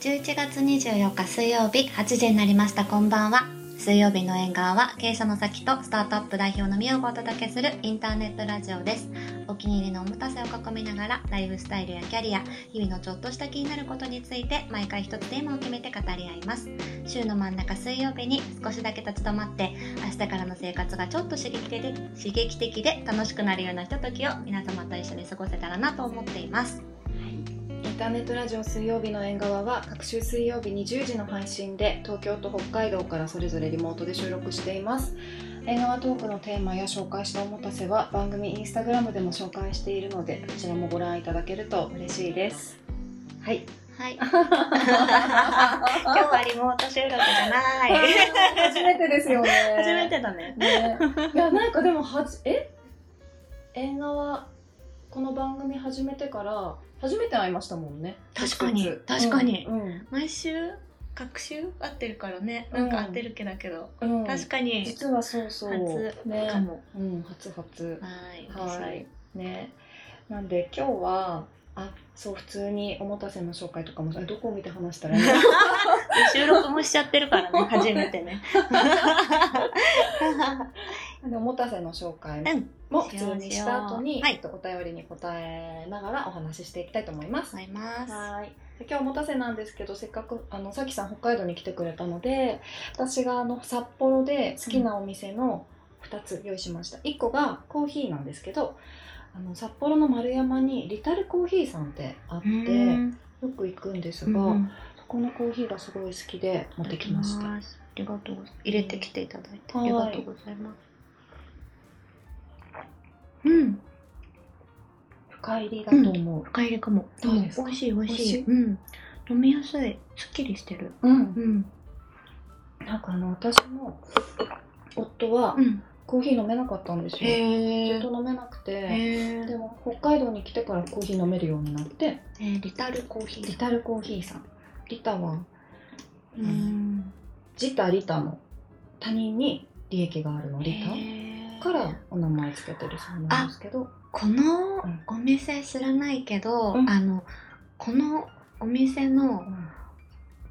11月24日水曜日8時になりました。こんばんは。水曜日の縁側は経営者の先とスタートアップ代表のみをお届けするインターネットラジオです。お気に入りのおもたせを囲みながらライフスタイルやキャリア日々のちょっとした気になることについて毎回一つテーマを決めて語り合います。週の真ん中水曜日に少しだけ立ち止まって明日からの生活がちょっと刺激的で刺激的で楽しくなるようなひとときを皆様と一緒に過ごせたらなと思っています。インターネットラジオ水曜日の縁側は各週水曜日20時の配信で東京と北海道からそれぞれリモートで収録しています。縁側トークのテーマや紹介したおもたせは番組インスタグラムでも紹介しているのでこちらもご覧いただけると嬉しいです。はい。はい。今日はリモート収録じゃない。初めてですよね。初めてだね。ね。いやなんかでもはじえ？縁側この番組始めてから初めて会いましたもんね。確かに確かに。うん毎週各週会ってるからね。うん。なんか会ってるけだけど、うん。確かに。実はそうそう。初ね。かも。うん初初。はい。ね。なんで今日はあそう普通におもたせの紹介とかもえどこを見て話したらいいの？収録もしちゃってるからね初めてね でおもたせの紹介うん。も普通にした後に、はい。えっとお便りに答えながらお話ししていきたいと思います。はい。で今日おもたせなんですけどせっかくあのさきさん北海道に来てくれたので私があの札幌で好きなお店の2つ用意しました、1個がコーヒーなんですけどあの札幌の丸山にリタルコーヒーさんってあってうん。よく行くんですが、うんそこのコーヒーがすごい好きで持ってきました。ありがとうございます。入れてきていただいてあはい。りがとうございますうん。深入りだと思う。深入りかも。どうですか？美味しい美味しい。うん。飲みやすい。すっきりしてる。うん、うん。なんかあの私の夫はうん。コーヒー飲めなかったんですよ、ずっと飲めなくて、へでも北海道に来てからコーヒー飲めるようになって。えリタルコーヒー。リタルコーヒーさん。リタはうん。ジタリタの他人に利益があるのリタからお名前つけてるそうなんですけど。このうん。お店知らないけど、うん。あのこのお店のうん。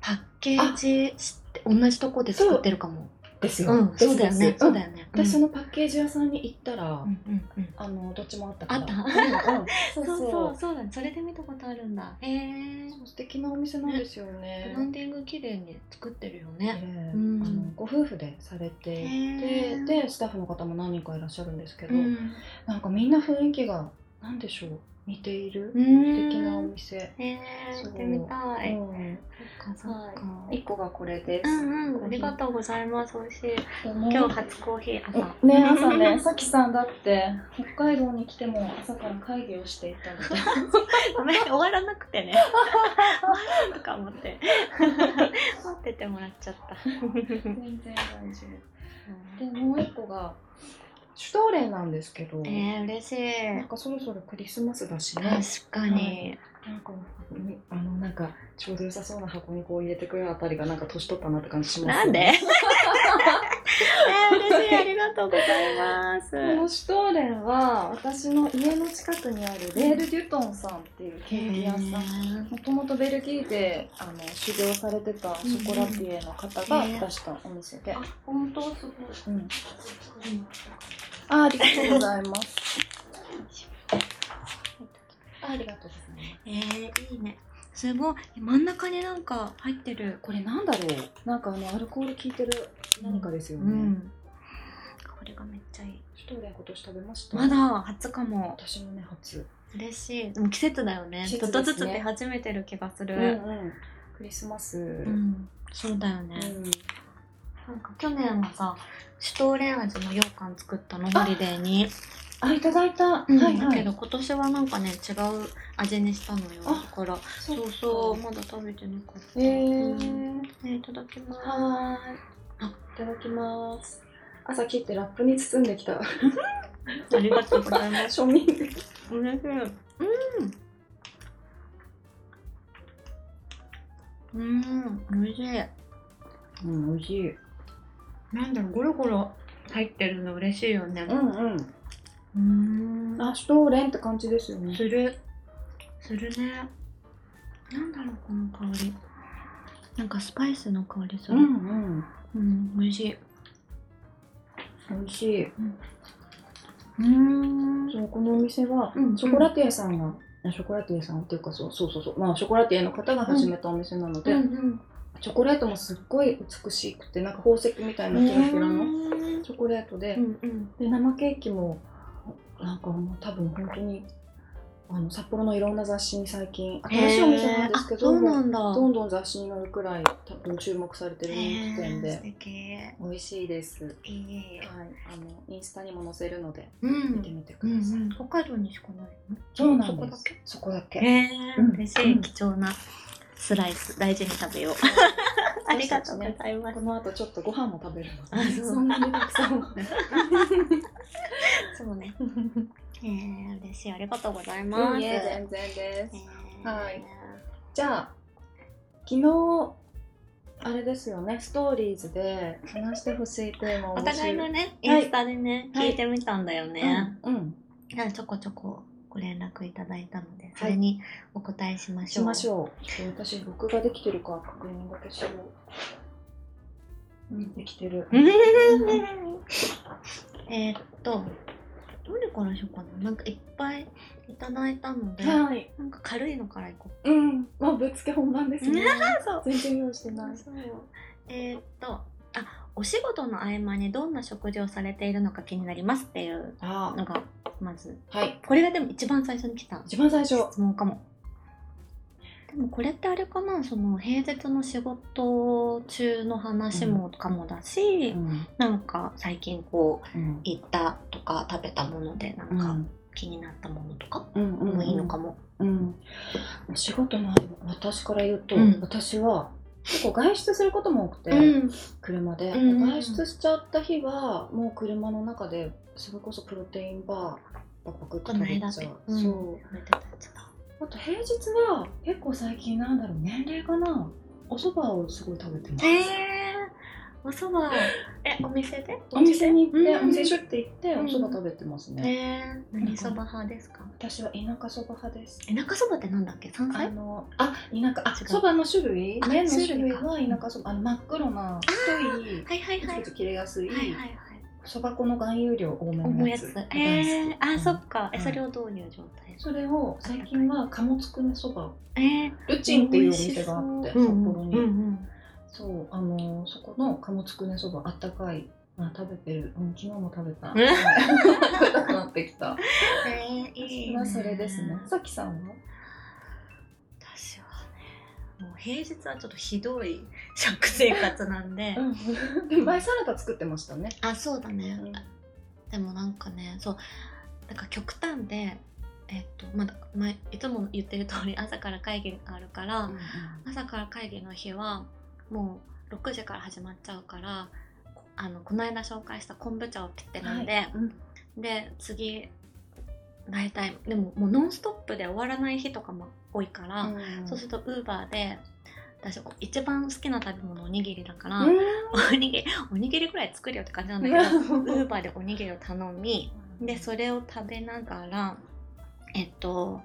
パッケージ知って同じとこで作ってるかもですよ、うんそうだよね。そうだよ、よね。私そののパッケージ屋さんに行ったら、うんうんうん。あのどっちもあったから。あった？うんうん。そうう。そうう。そうだね。それで見たことあるんだ。へえ素敵なお店なんですよね。ブランディング綺麗に作ってるよね。ねうん。あのご夫婦でされていへてー。でスタッフの方も何人かいらっしゃるんですけど、うん。なんかみんな雰囲気が何でしょう似ている素素敵なお店、へえそう。行ってみたい。一個がこれです、うんうん。ありがとうございます。美味しい。今日初コーヒー朝。ね朝ね。さきさんだって北海道に来ても朝から会議をしていたので。ごめん終わらなくてね。とか思って。待っててもらっちゃった。全然大丈夫。でもう一個がシュトーレンなんですけど、えー、嬉しい。なんかそろそろクリスマスだしね。確かに、なんかみあのなんかちょうど良さそうな箱にこう入れてくるあたりがなんか年取ったなって感じしますなんで？えー、嬉しいありがとうございます。このシュトーレンは私の家の近くにあるレール・デュトンさんっていうケーキ屋さん。もともとベルギーであの修行されてたショコラティエの方が出したお店で、あ本当？すごいうん、あありがとうございます。あありがとうございます。えー、いいね。すごい。真ん中になんか入ってる。これなんだろう？なんかあのアルコール効いてる何かですよね、うん。これがめっちゃいい。シュトーレン今年食べました？まだ初かも。私もね初。嬉しい。でも季節だよね。季ちょっとずつ出始めてる気がする。うんうん。クリスマス、ううん。んそうだよね、なんか去年はさシュトーレン味の羊羹作ったのホリデーに、あいただいた、うん。はいはい。だけど今年はなんかね違う味にしたのよだあから。そそうそうまだ食べてなかった。へえうんねいただきます。はーいいただきます。朝切ってラップに包んできた。ありがとうございます。庶民嬉しい。うん。うん美味しい。うん美味しいなんだろうゴロゴロ入ってるの嬉しいよね。うんうん。うん。あシュトーレンって感じですよね。する。するね。なんだろうこの香りなんかスパイスの香りする。うんうんうん、美味しい。美味しいうん。そうこのお店は、うんショコラティエさんが、あショコラティエさんっていうかそうそうそうそうまあショコラティエの方が始めたお店なので、うんチョコレートもすっごい美しくてなんか宝石みたいなキラキラのうん。チョコレートで,、うんうん。で生ケーキもなんかもう多分本当にあの札幌のいろんな雑誌に最近新しいお店なんですけど、へー。どんどん雑誌に載るくらい多分注目されてる人気店で敵。美味しいです。いい。はい、あのインスタにも載せるのでうん見てみてくうんださい。うん。北海道にしかないの？そうなんですそこだけ？そこだけ。へえうん嬉しい。貴重なスライス。大事に食べよう。ありがとうございますこ。の後ちょっとご飯も食べるのあで、そんなにたくさんは。そうね。えー、嬉しい。ありがとうございます。いいえ全然です。えーはいじゃあ昨日あれですよねストーリーズで話してほしいテーマをお互いのね、イはいンスタでね、はい聞いてみたんだよね。うん、うん、ちょこちょこご連絡いただいたので、それにお答えしましょう。しましょう。私録画できてるか確認だけしよう。うん、できてる。うんえーっと、どれからしようかな。なんかいっぱいいただいたので、はい。なんか軽いのからいこうん、まあぶっつけ本番ですね。そう全然用意してない。そうえーっとあお仕事の合間にどんな食事をされているのか気になりますっていうあのがまずはい。これがでも一番最初に来た一番最初。質問かもでもこれってあれかなその平日の仕事中の話もかもだし、ん。なんか最近こううん。行ったとか食べたものでなんかうん。気になったものとか。もいいのかも、うん。お仕事の私から言うと、うん私は結構外出することも多くて、うん車で、うん外出しちゃった日はもう車の中でそれこそプロテインバーパクパクっと食べちゃう、あと平日は結構最近なんだろう年齢かな？お蕎麦をすごい食べてます、えー、お蕎麦。えお店で？お店に行って、うんお店シュッて行っておうん。蕎麦食べてますね、えー、何そば派ですか？私は田舎そば派です。え中そばってなんだっけ？山あ菜のあ田舎あ違う。そばの種類？あ麺の種種類は田舎そばあの真っ黒な太いはいはいはい。プチプチ切れやすい。はいはいはいそば粉の含有量多め思うやつのやつ。大えー、あそっか。えうん。それをどういう状態。それを最近は貨物くねそば。えー、ルチンっていうお店があって札う。ん幌に、うんうんそうあのーそこの貨物くねそばあったかい。あ食べてる、うん、昨日も食べた。うん食べたくなってきた。えー、いいね。まあそれですね。さきさんは？私はねもう平日はちょっとひどい食生活なんで、うん。で前サラダ作ってましたね、あそうだね、うん。でもなんかねそう。だから極端でえっとまだ前いつも言ってる通り 朝から会議があるから、朝から会議の日はもう6時から始まっちゃうからこあのこの間紹介した昆布茶をピッて飲んで、はい。うん。で次大体でももうノンストップで終わらない日とかも多いから、うん。そうするとウーバーで私一番好きな食べ物おにぎりだから、うん。おにぎりおにぎりぐらい作るよって感じなんだけどウーバーでおにぎりを頼みでそれを食べながらえっと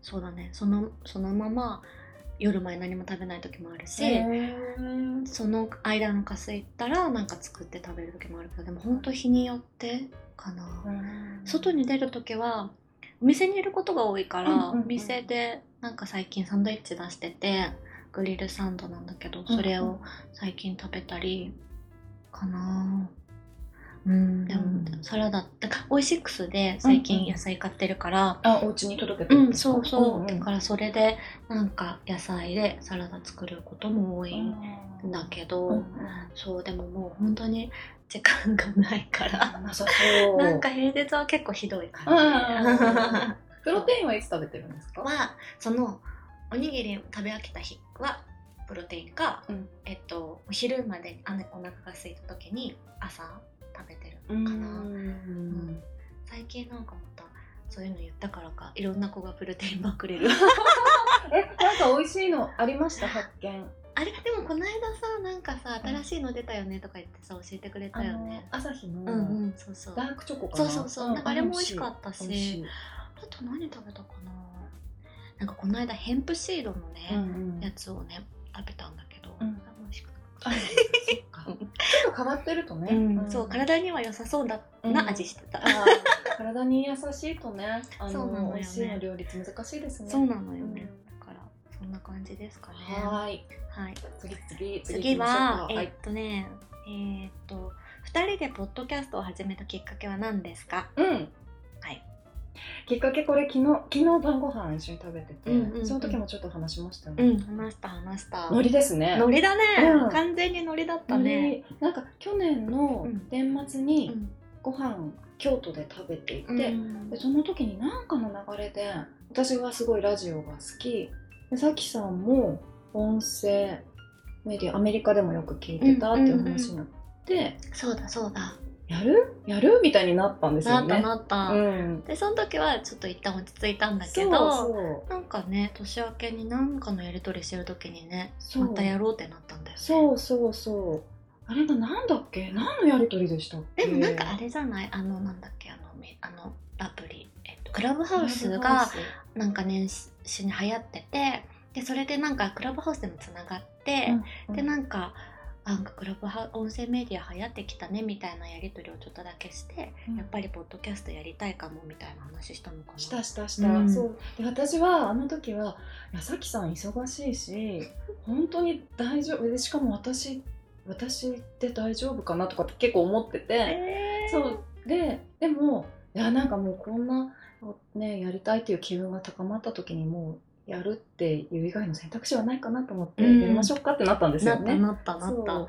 そうだねそのそのまま夜まで何も食べない時もあるし、その間のかすいったらなんか作って食べる時もあるけどでも本当日によってかな、外に出る時はお店にいることが多いから、お店でなんか最近サンドイッチ出しててグリルサンドなんだけどそれを最近食べたりかな。うん。でもうんサラダってかオイシックスで最近野菜買ってるからあお家に届けてうん、そうそう、んん。だからそれでなんか野菜でサラダ作ることも多いんだけど、うんうん。そうでももう本当に時間がないから。なさそう。なんか平日は結構ひどいうん感じプロテインはいつ食べてるんですか？はそのおにぎり食べ飽きた日はプロテインか、うん。えっと昼までにあのお腹が空いた時に朝食べてるうかな、ん。最近なんかまたそういうの言ったからかいろんな子がプロテインばっくれる。えなんか美味しいのありました？発見。あれ？でもこの間さなんかさ新しいの出たよね？とか言ってさ教えてくれたよね。朝日のうんうんそうそう。ダークチョコかな？そうそうそう。なんかあれも美味しかったし。あと何食べたかな？なんかこの間ヘンプシードのね、うんうん。やつをね食べたんだけど、うん。美味しくなあかっそっか。ちょっと変わってるとね、た、うん。そう体には良さそうだな味してた、体に優しいとねあそうなのよね。の美味しいの両立難しいですね。そうなのよね、うん。だからそんな感じですかね。はーい。はい。次次次はえっか。はい。とねえーっと2人でポッドキャストを始めたきっかけは何ですか？うん。はいきっかけこれ昨日昨日晩ご飯一緒に食べてて、うんうんうん。その時もちょっと話しましたよね、うん話した話した。ノリですね。ノリだね、うん。完全にノリだったノねリ。なんか去年のうん。年末うにん。ご飯京都で食べていて、うん。でその時に何かの流れで私がすごいラジオが好き。でさきさんも音声メディアアメリカでもよく聞いてたっていう話になって、そうだそうだやる？やる？みたいになったんですなったよね。なった、うん、でその時はちょっと一旦落ち着いたんだけどそうなんかね年明けに何かのやり取りしてる時にねまたやろうってなったんだよね。そうそうそう。あれがなんだっけ？何のやりとりでしたっけ？でもなんかあれじゃない？あのなんだっけ？あのみあのアプリ、えっと、クラブハウスがなんか年始に流行っててでそれでなんかクラブハウスでもつながって、うんでなんかあなんかクラブハウ音声メディア流行ってきたねみたいなやり取りをちょっとだけして、うん。やっぱりポッドキャストやりたいかもみたいな話したのかな。したしたした、うん。そう。で私はあの時はいやさきさん忙しいし本当に大丈夫。でしかも私私って大丈夫かなとかって結構思ってて、えー。そう。ででもいやなんかもうこんなねやりたいっていう気分が高まった時にもうやるっていう以外の選択肢はないかなと思って、うん。やりましょうかってなったんですなったよね。なったなった。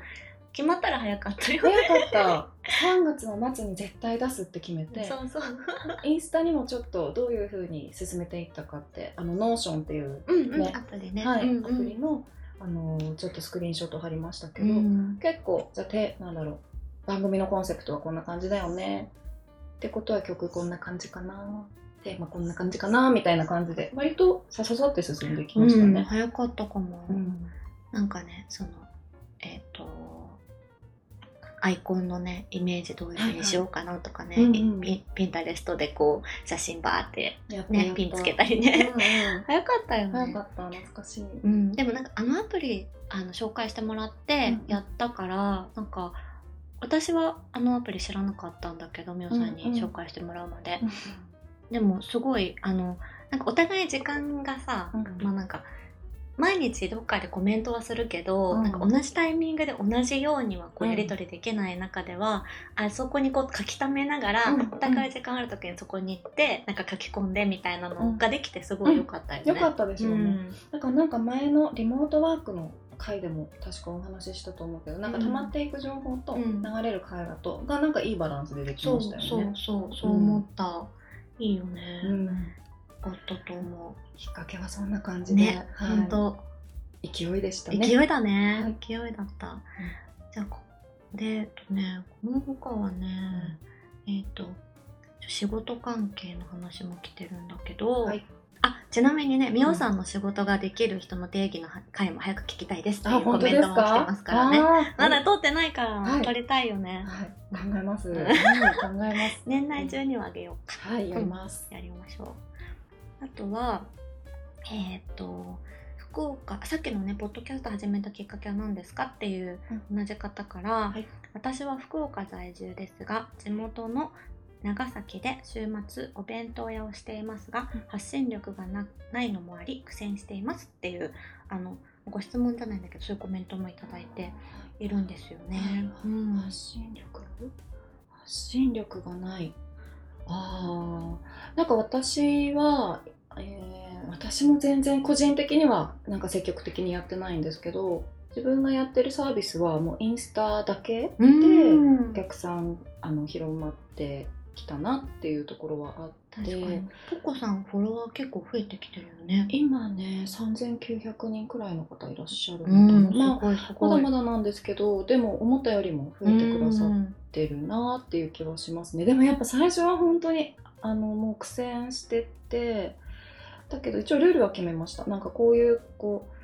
決まったら早かったよ。早かった。3月の末に絶対出すって決めてそうそう。インスタにもちょっとどういう風に進めていったかってあの Notion っていう、うんうん、ねアプリね、はいうんうん。アプリのあのちょっとスクリーンショット貼りましたけど、うん。結構じゃあてなんだろう番組のコンセプトはこんな感じだよね。ってことは曲こんな感じかなテーマこんな感じかなみたいな感じで割とさささって進んできましたうんね。早かったかも、うん。なんかねそのえっ、とアイコンのねイメージどういうふうにしようかなとかね、はいはい。うんうん。ピンタレストでこう写真バーってやったねピンつけたりね、うんうん 早かったよね。早かった懐かしい。うん、でもなんかあのアプリあの紹介してもらってうんやったから、なんか私はあのアプリ知らなかったんだけどみおさんにうんうん。紹介してもらうまで、でもすごいあのなんかお互い時間がさ、うん。まあなんか毎日どっかでコメントはするけど、うん。なんか同じタイミングで同じようにはこうやり取りできない中では、あそこにこう書き溜めながら、うん。お互い時間ある時にそこに行ってなんか書き込んでみたいなのができてすごい良かったよね。よかったですよね。うん。だからなんか前のリモートワークの回でも確かお話ししたと思うけどなんか溜まっていく情報とうん。流れる会話とがなんかいいバランスでできそうましたそうよね。そうそう思った、いいよね、うん。よかったと思きっかけはそんな感うじで、ね、はい。ほんと勢いでしたね。勢いだね、はい。勢いだった、じゃあこでえっとねこの他はね、えっ、と仕事関係の話も来てるんだけど、はいあちなみにねみおさんの仕事ができる人の定義の回も早く聞きたいですっていあうコメントも来てかますからね。まだ通ってないから、はい撮りたいよね、はい。考えます。考えます。年内中にはあげようはいやります。やりましょう。あとはえっ、と福岡さっきのねポッドキャスト始めたきっかけは何ですかっていう同じ方から、はい。私は福岡在住ですが地元の長崎で週末お弁当屋をしていますがうん。発信力がなないのもあり苦戦していますっていうあのご質問じゃないんだけどそういうコメントもいただいているんですよね。うん。発信力？発信力がない。あー。なんか私は、えー私も全然個人的にはなんか積極的にやってないんですけど自分がやってるサービスはもうインスタだけでうん。お客さんあの広まってきたなっていうところはあって。ポコさんフォロワー結構増えてきてるよね。今ね3900人くらいの方いらっしゃるのかうん、な、ま。まだまだなんですけどでも思ったよりも増えてくださっうんてるなっていう気はしますね。でもやっぱ最初は本当にあのもう苦戦してってだけど一応ルールは決めました。なんかこういうこう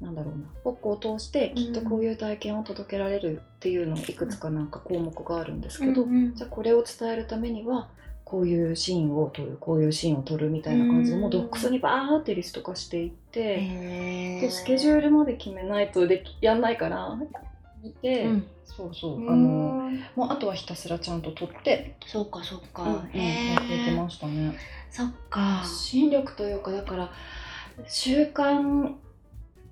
なんだろうなポックを通してきっとこういう体験を届けられるっていうのをいくつかなんか項目があるんですけど、うんうんじゃあこれを伝えるためにはこういうシーンを撮るこういうシーンを撮るみたいな感じでうんもうドックスにバーってリスト化していって、へでスケジュールまで決めないとできやんないから見て、うん。そうそううあのんもうあとはひたすらちゃんと撮って、そうかそうか、うんやっていきえましたね。そっか。発信力というかだから習慣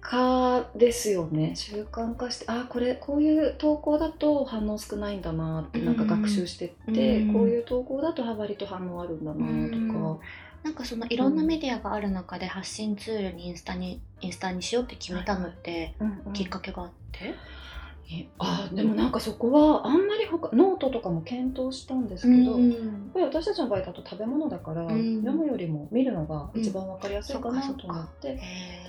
化ですよね。習慣化してあこれこういう投稿だと反応少ないんだなってなんか学習してって、うんこういう投稿だと割と反応あるんだなとか、なんかそのいろんなメディアがある中で発信ツールにインスタにインスタにしようって決めたのってうんうん。きっかけがあって、えあでもなんかそこはあんまり他ノートとかも検討したんですけど、やっぱり私たちの場合だと食べ物だから、うん。読むよりも見るのが一番わかりやすいかなと思って、で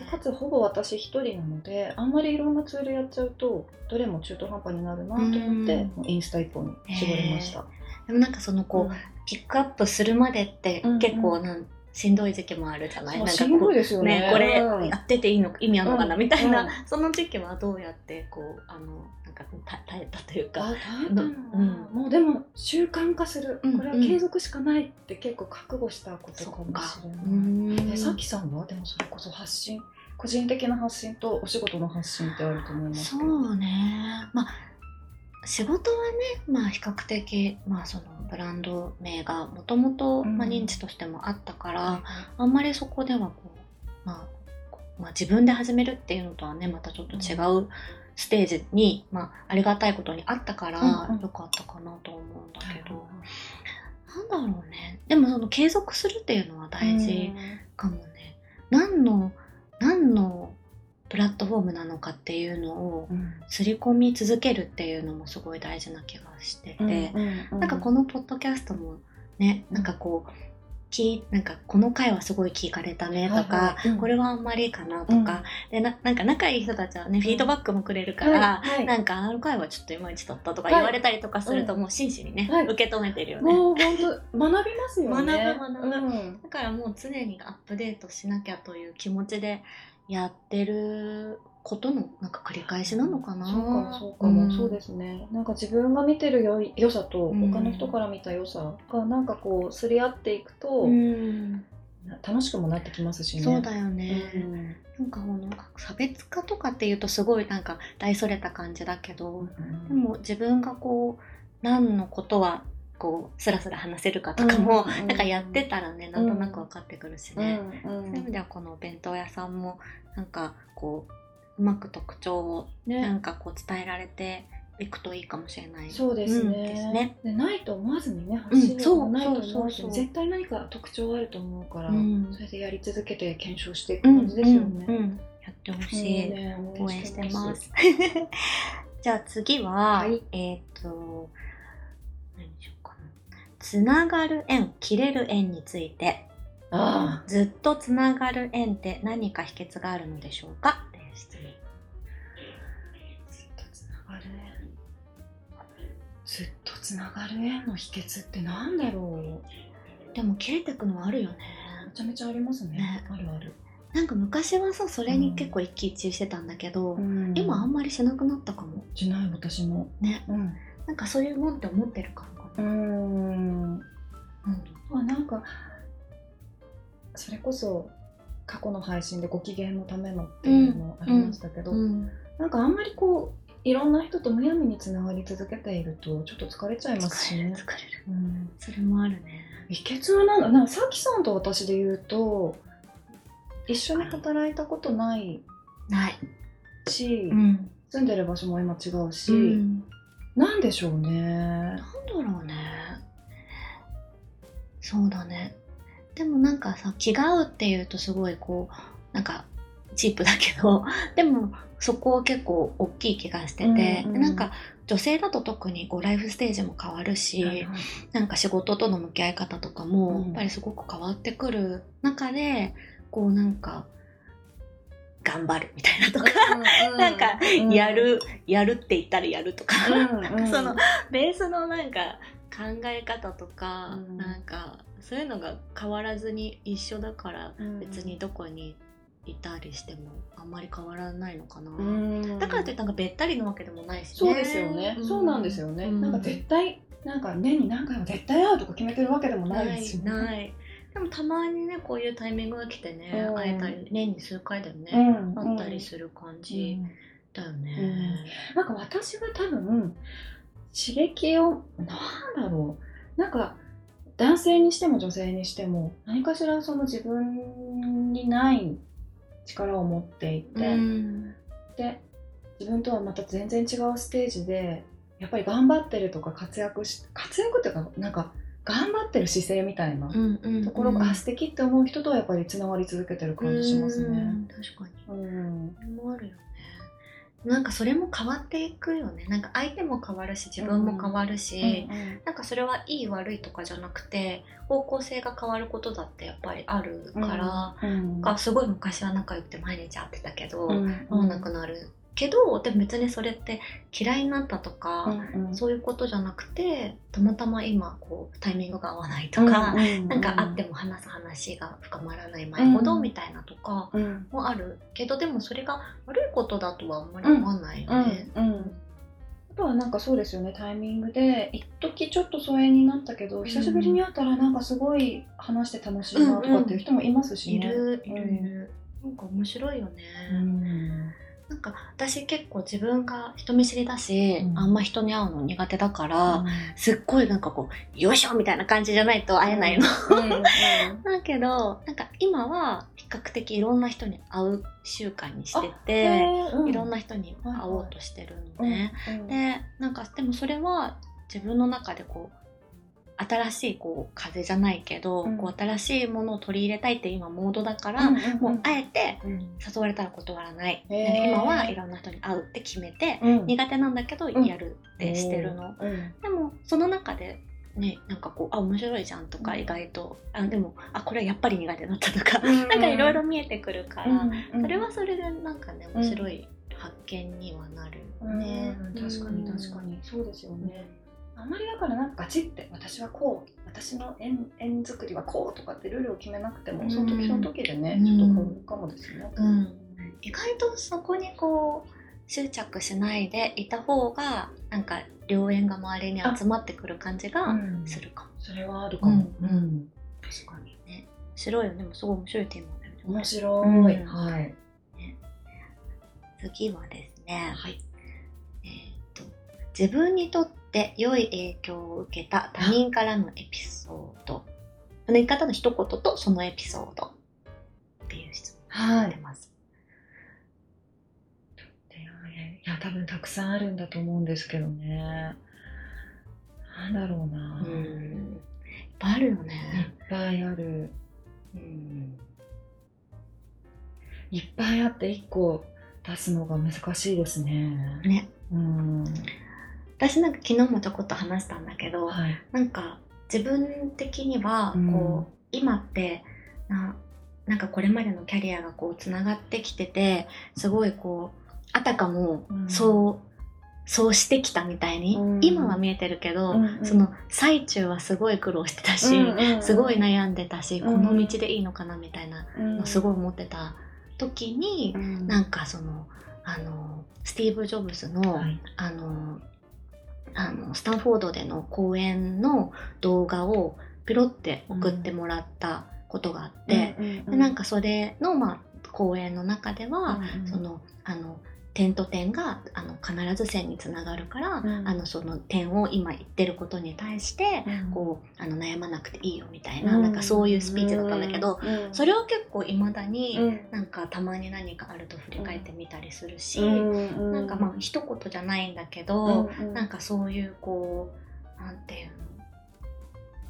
かつほぼ私一人なのであんまりいろんなツールやっちゃうとどれも中途半端になるなと思って、うん。もうインスタ一本に絞りました。でもなんかそのこう、ピックアップするまでってうんうん。結構なんしんどい時期もあるじゃない、なんかこうですよね。ねこれうん。やってていいの？か意味あるのかな、うん。みたいな、うん。その時期はどうやってこうあのなんかた耐えたというか。あ耐えたのは、うん。もうでも習慣化する、うんこれは継続しかないって結構覚悟したことかもしれない。さきさんは？でもそれこそ発信。個人的な発信とお仕事の発信ってあると思いますそうね。まあ仕事はねまあ比較的まあそのブランド名がもともとうん認知としてもあったから、あんまりそこではこう、まあ、まあ自分で始めるっていうのとはねまたちょっと違うステージに、まあ、ありがたいことにあったから、うんうん。よかったかなと思うんだけど、なんだろうね。でもその継続するっていうのは大事かもね、何の何のプラットフォームなのかっていうのをうん。刷り込み続けるっていうのもすごい大事な気がしてて、うんうんうんなんかこのポッドキャストもね、なんかこう、きなんかこの回はすごい聞かれたねとか、はいはい。うん。これはあんまりかなとか、でななんか仲いい人たちはね、フィードバックもくれるから、はい。はい。なんかあの回はちょっといまいちだったとかはい。言われたりとかすると、うん。もう真摯にね、はい。受け止めてるよね。もう本当学びますよね。学ぶ学ぶ。うんだからもう常にアップデートしなきゃという気持ちでやってることのなんか繰り返しなのかな？そうかもそうかも、ん。そうですね。なんか自分が見てるよ良さとうん。他の人から見た良さがなんかこうすり合っていくと、うん。楽しくもなってきますしね。そうだよね。うん。なんかこの差別化とかっていうとすごいなんか大それた感じだけど、でも自分がこう何のことはこうスラスラ話せるかとかも、うんなんかやってたらねなんとなく分かってくるしね、うんうんそういう意味ではこのお弁当屋さんもなんかこううまく特徴をなねんかこう伝えられていくといいかもしれない。そうですね,、うんでないと思わずにねうん発信力もないと思う絶対何か特徴あると思うから、うんそれでやり続けて検証していくうん感じですよね。うんうんやってほしい。ね応援してま。す。じゃあ次は、はいえっ、と、何にしようかな。つながる縁、切れる縁について、あずっとつながる縁って何か秘訣があるのでしょうか？っていう質問。ずっとつながる縁。ずっとつながる縁の秘訣ってなんだろう？でも切れてくのはあるよね。めちゃめちゃありますね。ね。あるある、なんか昔はさ、それに結構一喜一憂してたんだけど、ん。今あんまりしなくなったかも。しない私も。ね。うん。なんかそういうもんって思ってるからかうな。んうん。まあなんかそれこそ過去の配信でご機嫌のためのっていうのもありましたけど、うん。なんかあんまりこういろんな人とむやみにつながり続けているとちょっと疲れちゃいますしね疲れる、。うん、それもあるね。秘訣はなんだなんかさきさんと私で言うと一緒に働いたことないない。し、ん。住んでる場所も今違うし、うんなんでしょうね。なんだろうね。そうだね。でもなんかさ気が合うっていうとすごいこうなんかチープだけど。でもそこは結構大きい気がしてて、うんうん。なんか女性だと特にこうライフステージも変わるし、はいはい。なんか仕事との向き合い方とかもうん。やっぱりすごく変わってくる中でこうなんか頑張るみたいなとか、なんかや、る、やるって言ったらやるとか、うんなんかそのベースのなんか考え方とか、うん。なんかそういうのが変わらずに一緒だからうん。別にどこにいたりしてもあんまり変わらないのかな、うん。だからといってなんかべったりのわけでもないしね。そうですよね、そうなんですよね、うん。なんか絶対なんか年に何回も絶対会うとか決めてるわけでもないですよね。ないでもたまにねこういうタイミングが来てね、うん。会えたり年に数回だよね、うん。会ったりする感じだよね、なんか私は多分刺激をなんだろう。なんか男性にしても女性にしても何かしらその自分にない力を持っていて、うん。で自分とはまた全然違うステージでやっぱり頑張ってるとか活躍し活躍っていうかなんか頑張ってる姿勢みたいなうんうんところが、あ素敵って思う人とはやっぱりつながり続けてる感じしますね。うん確かに。うん。もあるよ。ねなんかそれも変わっていくよね。なんか相手も変わるし自分も変わるし、なんかそれはいい悪いとかじゃなくて方向性が変わることだってやっぱりあるから、うんがすごい昔は仲良くて毎日会ってたけど、うん会わなくなるけどでも別にそれって嫌いになったとか、うんうん。そういうことじゃなくてたまたま今こうタイミングが合わないとか、なんか会っても話す話が深まらない前ほどうん。みたいなとかうん。もあるけどでもそれが悪いことだとはあんまり思わないよね。うんうんあとはなんかそうですよね。タイミングで一時ちょっと疎遠になったけど、ん久しぶりに会ったらなんかすごい話して楽しいなとかっていう人もいますしね。いるいうんるいる、なんか面白いよね。うんなんか私結構自分が人見知りだし、うん。あんま人に会うの苦手だから、すっごいなんかこうよいしょみたいな感じじゃないと会えないの。うんうん だけどなんか今は比較的いろんな人に会う習慣にしてて、いろんなな人に会おうとしてるのね。うん。でなんかでもそれは自分の中でこう新しいこう風じゃないけど、うん。こう新しいものを取り入れたいって今モードだから、うんうんもうあえてうん。誘われたら断らない、へー。今はいろんな人に会うって決めて、うん。苦手なんだけどん。やるってしてるの、うん。でもその中でねなんかこうあ面白いじゃんとかうん。意外と、あでもあこれやっぱり苦手だったとか、うんなんかいろいろ見えてくるから、うんそれはそれでなんかね面白い発見にはなるよね、うん。確かに確かに。そうですよね。あんまりだからなんかガチって私はこう私の円円作りはこうとかってルールを決めなくても、うん。その時その時でね、うん。ちょっと変わるかもですね。うん。意外とそこにこう執着しないでいた方がなんか良縁が周りに集まってくる感じがうん。するかも、それはあるかも。うん。うん。確かにね。面白いよね。すごい面白いテーマだよね。面白い。うん。はい。次はですね、はい。えーっと自分にとって良い影響を受けた他人からのエピソードその言い方の一言とそのエピソードっていう質問はいが出ます、いや多分たくさんあるんだと思うんですけどね。なんだろうな。うん、いっいっぱいあるよね、ぱいある。うんいっぱいあって一個出すのが難しいですね。ねうん。私なんか昨日もちょこっと話したんだけど、はい。なんか自分的にはうん。こう、今ってななんかこれまでのキャリアがこうつながってきててすごいこうあたかもうん。そう、そうしてきたみたいに、うん。今は見えてるけど、うんうん。その最中はすごい苦労してたし、すごい悩んでたし、うんこの道でいいのかなみたいなのすごいい。思ってた時に、うん。なんかそのあのスティーブ・ジョブズの、はい。あのあのスタンフォードでの講演の動画をピロって送ってもらったことがあって、でなんかそれの、まあ、講演の中では、そのあの点と点があの必ず線につながるから、うん。あのその点を今言ってることに対して、こうあの悩まなくていいよみたいな,、なんかそういうスピーチだったんだけど、それを結構いまだに、なんかたまに何かあると振り返ってみたりするし、ななんかまあ一言じゃないんだけど、なんかそういうこうなんていうの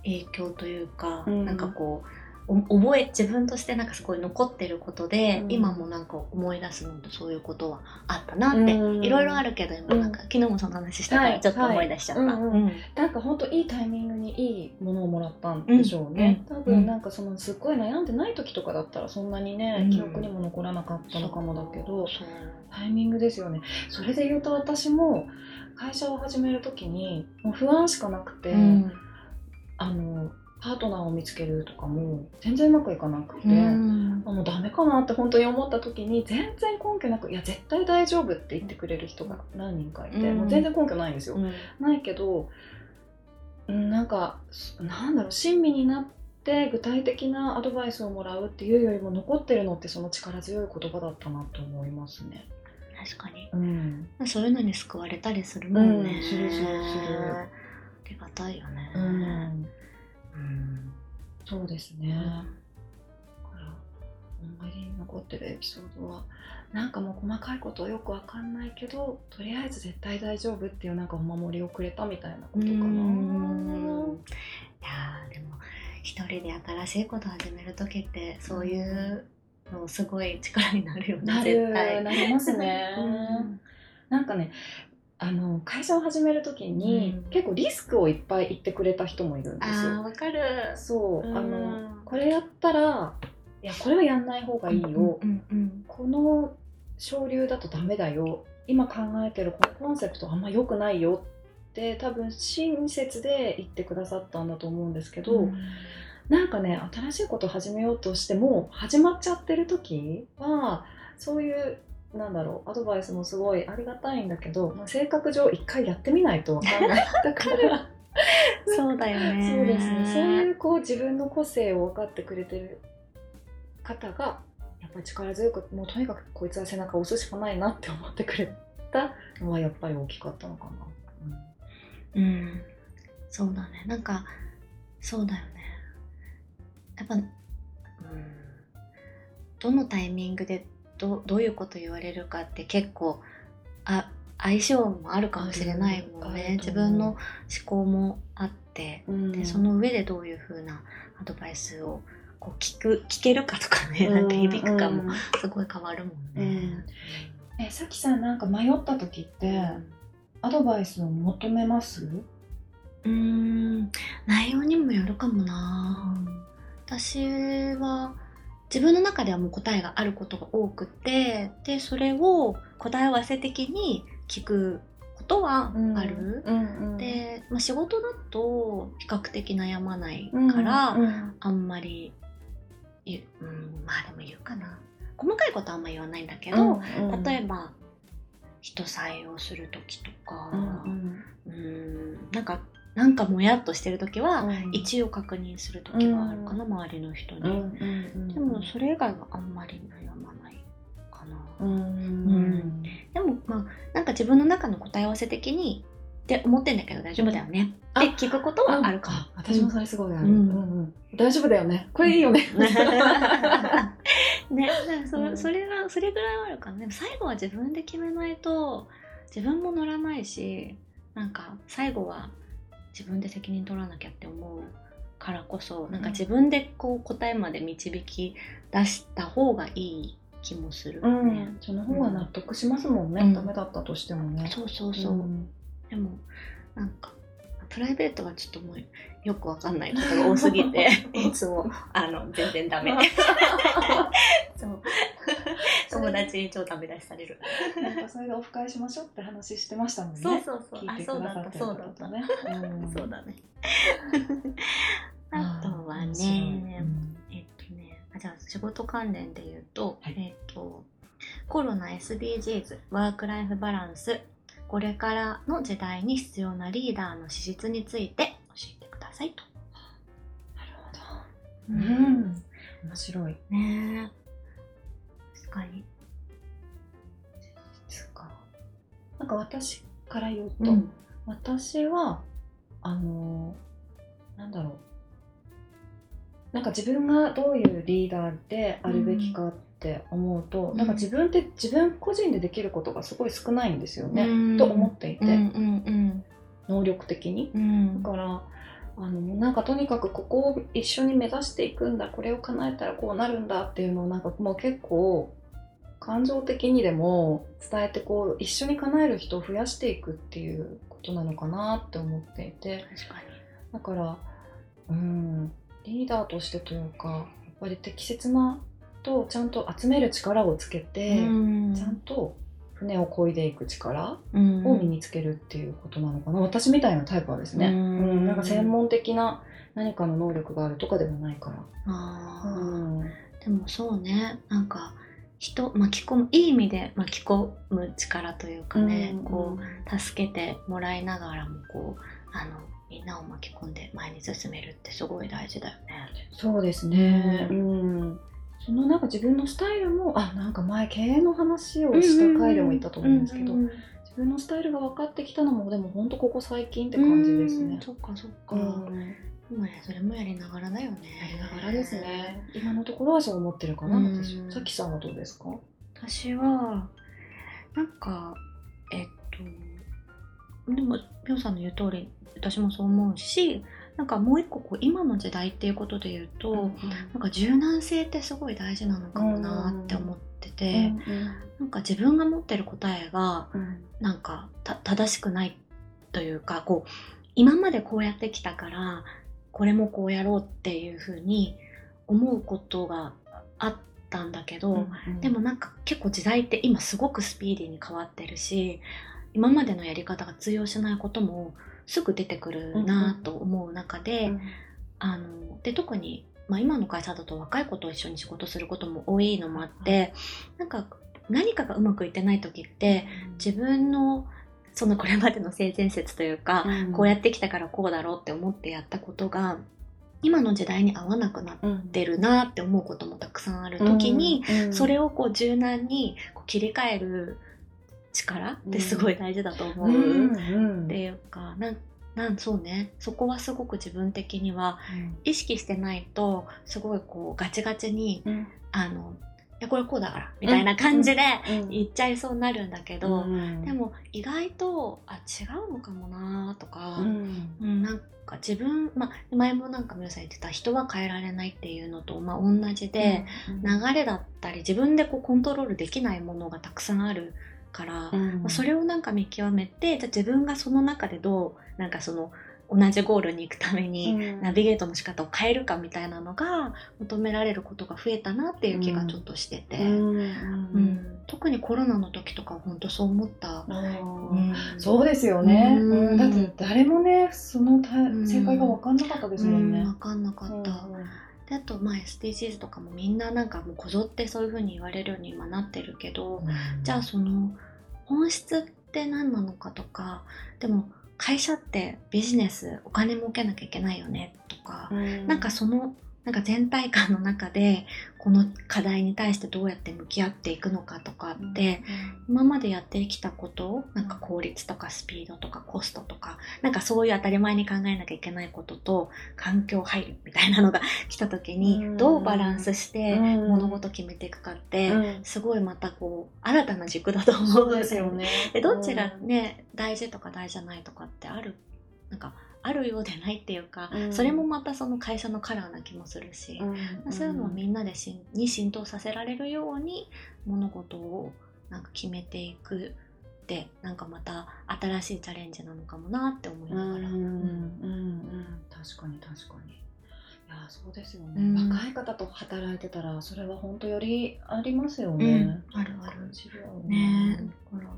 影響というか、うん。なんかこうお覚え自分としてなんかすごい残ってることで、うん。今もなんか思い出すのとそういうことはあったなって、うん。いろいろあるけど今なんか、昨日もその話したかはいらちょっと思い出しちゃった。なんか本当いいタイミングにいいものをもらったんでしょうね、うん。多分なんかそのすっごい悩んでない時とかだったらそんなにね、うん。記憶にも残らなかったのかもだけどタイミングですよね。それで言うと私も会社を始める時にもう不安しかなくて、うん。あのパートナーを見つけるとかも全然うまくいかなくて、うん。あもうダメかなって本当に思った時に全然根拠なく「いや絶対大丈夫」って言ってくれる人が何人かいて、うん。もう全然根拠ないんですよ。うん。ないけどうんなんかなんだろう親身になって具体的なアドバイスをもらうっていうよりも残ってるのってその力強い言葉だったなと思いますね。確かに。うん、そういうのに救われたりするもんね、うんするするする。ありがたいよね。うんうんそうですね。思い出に残ってるエピソードはなんかもう細かいことはよくわかんないけどとりあえず絶対大丈夫っていうなんかお守りをくれたみたいなことかな。うんいやーでも一人で新しいこと始める時ってそういうのすごい力になるよねな絶対るなりますね。うんなんかねあの会社を始める時に、うん。結構リスクをいっぱい言ってくれた人もいるんですよ。わかる。そう、あのうんこれやったらいやこれはやんない方がいいよ、うんうんこの潮流だとダメだよ。今考えてるこのコンセプトあんま良くないよ。って多分親切で言ってくださったんだと思うんですけど、うん。なんかね新しいこと始めようとしても始まっちゃってる時はそういうなんだろうアドバイスもすごいありがたいんだけど、まあ、性格上一回やってみないと分かんない。だからそうだよね。そうですね。そういうこう自分の個性を分かってくれてる方がやっぱり力強くもうとにかくこいつは背中を押すしかないなって思ってくれたのはやっぱり大きかったのかな。うん。そうだね。なんかそうだよね。やっぱ、うん、どのタイミングでどどういうこと言われるかって結構あ相性もあるかもしれないもんね。自分の思考もあって。うん。でその上でどういう風なアドバイスをこう聞く聞けるかとかねなんか響くかもすごい変わるもんね。えさきさんなんか迷った時ってアドバイスを求めます、うーん。内容にもよるかもな。私は自分の中ではもう答えがあることが多くてでそれを答え合わせ的に聞くことはある、うんうん、で、まあ、仕事だと比較的悩まないうんから、うん。あんまり言う、うん、まあでも言うかな。細かいことはあんま言わないんだけど、うん例えば人採用する時とか、うん。うんなんかなんかもやっとしてる時は、うん。一応確認する時はあるかな、周りの人に、でもそれ以外はあんまり悩まないかな、うんうんでもまあなんか自分の中の答え合わせ的にって思ってんだけど大丈夫だよね。あって聞くことはあるか私もそれすごいある、大丈夫だよね。これいいよね。ね、そ,、うん。それがそれぐらいはあるかな。でも最後は自分で決めないと自分も乗らないしなんか最後は自分で責任取らなきゃって思うからこそなんか自分でこう答えまで導き出した方がいい気もする、うね。ん。その方が納得しますもんね、うん。ダメだったとしてもね。そうそうそう、ん。でもなんかプライベートはちょっともうよくわかんないことが多すぎて いつもあの全然ダメ。そう。友達に超ダメ出しされる。なんかそれでオフ会しましょうって話してましたもんね。そうそうそう。聞いてあそうだっくださったてるそうだった。方とね、うん。そうだね。あとはねうん。えっとねあじゃあ仕事関連で言うと、はい。えっとコロナ SDGs ワークライフバランスこれからの時代に必要なリーダーの資質について教えてくださいと。なるほど。ううん。面白い。ねえ。確かに。つうかなんか私から言うと、うん。私はあのなんだろう。なんか自分がどういうリーダーであるべきかって思うと、うん。なんか自分って自分個人でできることがすごい少ないんですよね、うん。と思っていて、うんうん能力的に。うん。うんだからあのなんかとにかくここを一緒に目指していくんだこれを叶えたらこうなるんだっていうのをなんかもう結構感情的にでも伝えてこう一緒に叶える人を増やしていくっていうことなのかなって思っていて。確かだからうんリーダーとしてというかやっぱり適切なとちゃんと集める力をつけて、ちゃんと船を漕いでいく力うん。を身につけるっていうことなのかな、私みたいなタイプはですね、うん。うん。なんか専門的な何かの能力があるとかではないから、あー。うん。でもそうね。なんか人巻き込むいい意味で巻き込む力というかね、うん。こう助けてもらいながらもこうあのみんなを巻き込んで前に進めるってすごい大事だよね。そうですね。ううん。そのなんか自分のスタイルもあなんか前経営の話をした回でも言ったと思うんですけど、うんうんうん自分のスタイルが分かってきたのもでも本当ここ最近って感じですねうん。そっかそっか。うん今ねそれもやりながらだよね。やりながらですね。今のところはそう思ってるかな、うん私は。さきさんはどうですか？私はなんかえっとでもぴょんさんの言う通り私もそう思うしなんかもう一個こう今の時代っていうことで言うと、なんか柔軟性ってすごい大事なのかもなって思ってて、なんか自分が持ってる答えがうん。なんかた正しくないというかこう今までこうやってきたからこれもこうやろうっていうふうに思うことがあったんだけど、でもなんか結構時代って今すごくスピーディーに変わってるし今までのやり方が通用しないこともすぐ出てくるなと思う中で,、あので特に、まあ、今の会社だと若い子と一緒に仕事することも多いのもあって、なんか何かがうまくいってない時って自分のそのこれまでの性善説というか、こうやってきたからこうだろうって思ってやったことが今の時代に合わなくなっってるなって思うこともたくさんある時に、それをこう柔軟にこう切り替える力ってすごい大事だと思う、っていうかなんなんそうね。そこはすごく自分的には意識してないとすごいこうガチガチにあのいやこれこうだからみたいな感じで言っちゃいそうになるんだけど、でも意外とあ違うのかもなとか、うん、なんか自分、まあ、前もなんか皆さん言ってた人は変えられないっていうのと、まあ、同じで、流れだったり自分でこうコントロールできないものがたくさんあるから、まあそれをなんか見極めてじゃあ自分がその中でどうなんかその同じゴールに行くためにナビゲートの仕方を変えるかみたいなのが求められることが増えたなっていう気がちょっとしてて、うん。特にコロナの時とかは本当そう思った。うん。そうですよね、うん。うんだって誰もねその正解が分かんなかったですもんね。うん。分かんなかった、であとまあ SDGs とかもみんななんかもうこぞってそういう風に言われるように今なってるけど、じゃあその本質って何なのかとかでも会社ってビジネスお金儲けなきゃいけないよねとか、なんかそのなんか全体感の中でこの課題に対してどうやって向き合っていくのかとかって、今までやってきたことをなんか効率とかスピードとかコストとかなんかそういう当たり前に考えなきゃいけないことと環境配慮みたいなのが 来た時にうん。どうバランスしてうん。物事決めていくかってうん。すごいまたこう新たな軸だと思そううですよね。でどっちがね大事とか大事じゃないとかってある？なんかあるようでないっていうか、うん。それもまたその会社のカラーな気もするし、うん。そういうのをみんなでしんに浸透させられるように物事をなんか決めていくってなんかまた新しいチャレンジなのかもなって思いながら、うん。うんうんうん。確かに確かに。いやそうですよね、うん。若い方と働いてたらそれは本当よりありますよね。うん。あるある。ね。えだから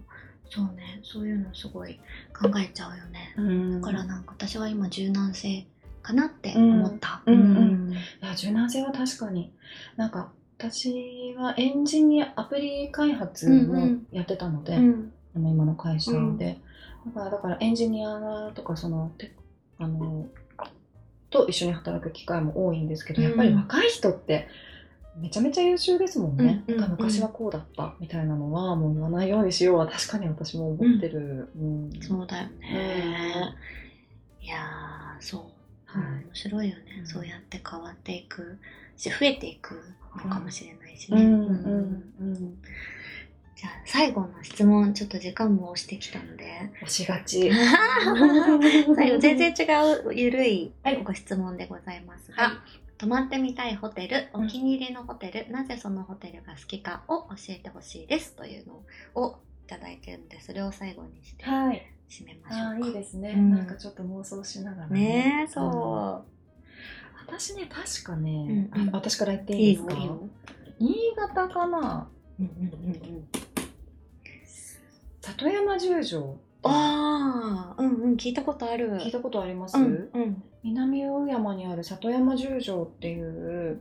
そうね。そういうのすごい考えちゃうよね、うん、だからなんか私は今柔軟性かなって思った、うんうん。いや柔軟性は確かに。なんか私はエンジニアアプリ開発もやってたので、うん。あの今の会社で、だからだからエンジニアとかそのてあのと一緒に働く機会も多いんですけど、うんやっぱり若い人ってめちゃめちゃ優秀ですもんね、うんうんうん。昔はこうだったみたいなのはもう言わないようにしようは確かに私も思ってる、うん。そうだよね、いやーそう。はい。面白いよね、うん。そうやって変わっていくし増えていくのかもしれないしね、うんうんうん。うん。じゃあ最後の質問ちょっと時間も押してきたので。押しがち。最後全然違うゆるいはいご質問でございます。が、はい泊まってみたいホテルお気に入りのホテル、なぜそのホテルが好きかを教えてほしいですというのをいただいてるのでそれを最後にしてはい。締めましょうか、ああいいですね、うん。なんかちょっと妄想しながらね。えうん。そ私ね確かね、うん私から言ってう、いいですか？いいよ。新潟かな？うんうんうんうん。里山十条ああうんうん聞いたことある。聞いたことあります、うんうん。南大山にある里山十条っていう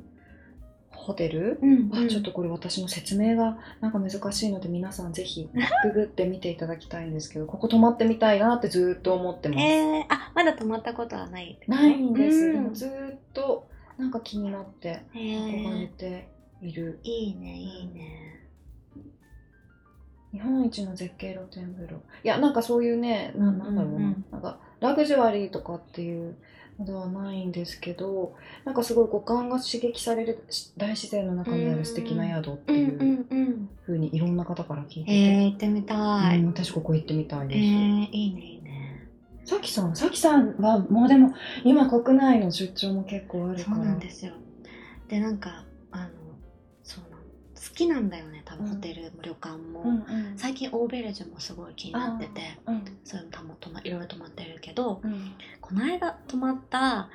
ホテル、うんあちょっとこれ私の説明がなんか難しいので皆さんぜひググって見ていただきたいんですけどここ泊まってみたいなってずーっと思ってます、えー、あまだ泊まったことはない。ないんです、うん。でもずーっとなんか気になってえ憧れー、ている、いいねいいね日本一の絶景露天風呂。いやなんかそういうねななんだろうな,、うんうんなんかラグジュアリーとかっていうのではないんですけどなんかすごい五感が刺激される大自然の中にある素敵な宿っていうふうにいろんな方から聞いてて、えー、行ってみたい、うん私ここ行ってみたいえです、ー、いいねいいね。さきさんさきさんはもうでも今国内の出張も結構あるそうからなんですよ。でなんか好きなんだよね多分うん。ホテルも旅館も、うんうん。最近オーベルジュもすごい気になってて。うん。そういうのたもとまいろいろ泊まってるけどうん。この間泊まった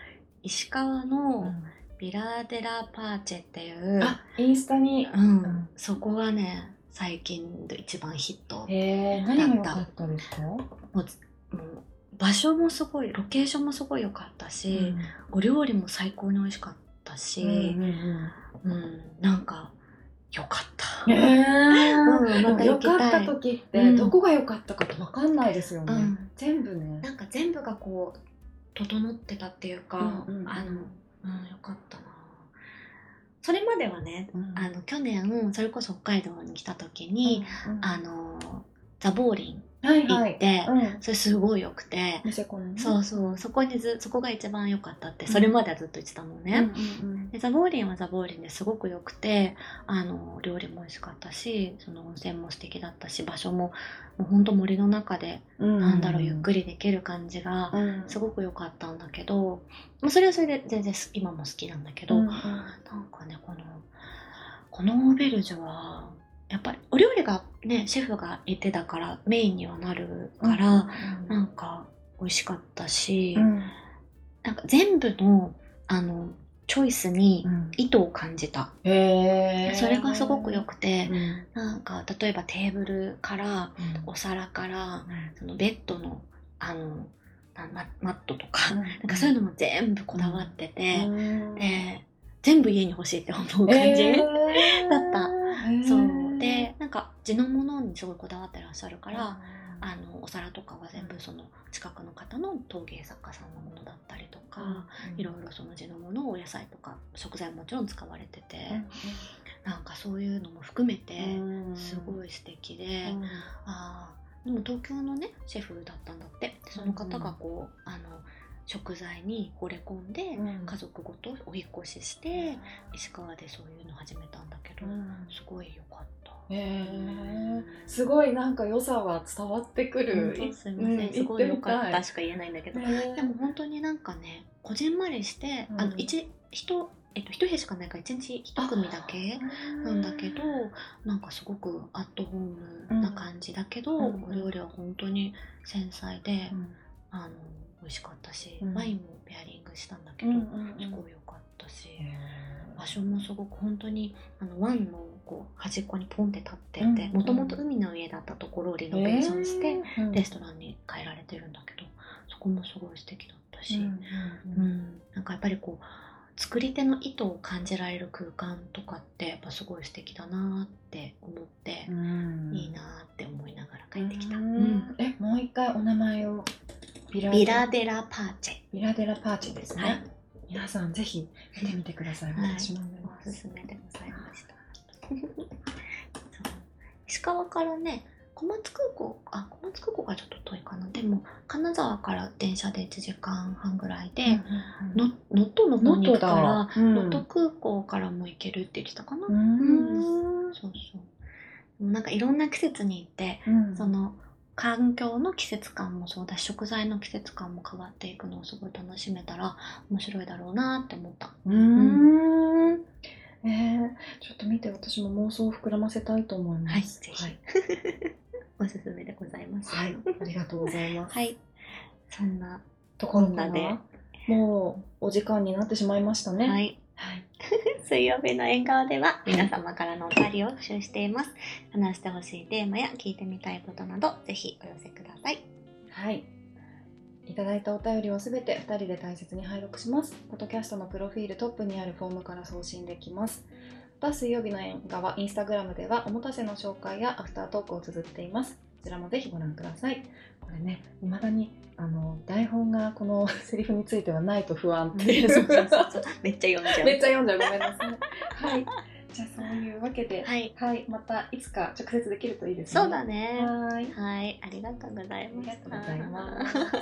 石川うのん。ビラデラパーチェっていう、あインスタに。うん。うん。そこがね最近で一番ヒットへえ何がったですか？もうもう場所もすごいロケーションもすごい良かったし、お料理も最高に美味しかったし、うんうん。うん。なんか良かった。うんへうんまた良行きたい。かった時って、うん。どこが良かったかって分かんないですよね、うん。全部ね。なんか全部がこう整ってたっていうか、うんうんうん。あの、うん、よかったな。それまではね、うん。あの去年それこそ北海道に来た時に、うん。あのザボーリン行って、うん。それすごい良くて、そうそう。そこにずそこが一番良かったってそれまではずっと言ってたのね。でザボーリンはザボーリンですごく良くてあの料理も美味しかったしその温泉も素敵だったし場所ももうほんと森の中で、うん。なんだろうゆっくりできる感じがうん。すごく良かったんだけど、まあ、それはそれで全然今も好きなんだけど、うなんかねこのこのオーベルジュはやっぱりお料理がねシェフがいてだからメインにはなるから、なんか美味しかったし、うん。なんか全部のあのチョイスにうん。意図を感じた、へえそれがすごく良くて、うん。なんか例えばテーブルからうん。お皿からそのベッドのあのなママットとか、うん。なんかそういうのも全部こだわってて、うん。で全部家に欲しいって思う感じ、えー。だった。そうでなんか地のものにすごいこだわってらっしゃるから、あのお皿とかは全部その近くの方の陶芸作家さんのものだったりとか、いろいろその地のものをお野菜とか食材ももちろん使われてて、なんかそういうのも含めてすごい素敵で、あーでも東京のねシェフだったんだってでその方がこう、あの食材に惚れ込んで、家族ごとお引っ越しして石川でそういうの始めたんだけど、すごい良かった。へえすごいなんか良さは伝わってくる。すみません、すごい良かったしか言えないんだけど、ででも本当になんかねこじんまりして、うん。あの一人えっと一部屋しかないから一日一組だけなんだけどなんかすごくアットホームな感じだけど、うん。お料理は本当に繊細で、あの美味しかったし、うん。ワインもペアリングしたんだけど、すごい良かったし、場所もすごく本当にあの湾のこう端っこにポンって立ってうんてもともと海の家だったところをリノベーションして、レストランに変えられてるんだけどそこもすごい素敵だったし、うんなんかやっぱりこう作り手の意図を感じられる空間とかってやっぱすごい素敵だなって思って、いいなって思いながら帰ってきた、うん。えもう一回お名前をビラデラ？パーチビラデラパーチですね、はい。皆さんぜひ見てみてください、はい。私もおすすめでございました 石川からね小松空港あ小松空港がちょっと遠いかな。でも金沢から電車で1時間半ぐらいで、の能登の方に行くから能登だ。うん。空港からも行けるって言ってたかな、うん。そうそう。なんかいろんな季節に行ってうん。その環境の季節感もそうだし食材の季節感も変わっていくのをすごい楽しめたら面白いだろうなって思った。うーんえー、ちょっと見て私も妄想を膨らませたいと思います。はいぜひ。はい、おすすめでございます。はいありがとうございます、はい。そんなところな。で。らもうお時間になってしまいましたね。はい。はい。水曜日の縁側では皆様からのお便りを募集しています。話してほしいテーマや聞いてみたいことなどぜひお寄せください。はい。いただいたお便りをすべて2人で大切に拝読します。ポッドキャストのプロフィールトップにあるフォームから送信できます。また水曜日の縁側、インスタグラムではおもたせの紹介やアフタートークを綴っています。こちらもぜひご覧ください。これね、いまだにあの台本がこの セリフについてはないと不安っていう めっちゃ読んじゃう。めっちゃ読んじゃう。ごめんなさい。はい。じゃあそういうわけで、はい。はい、またいつか直接できるといいですね。そうだね。はい。はい。ありがとうございました。ありがとうございます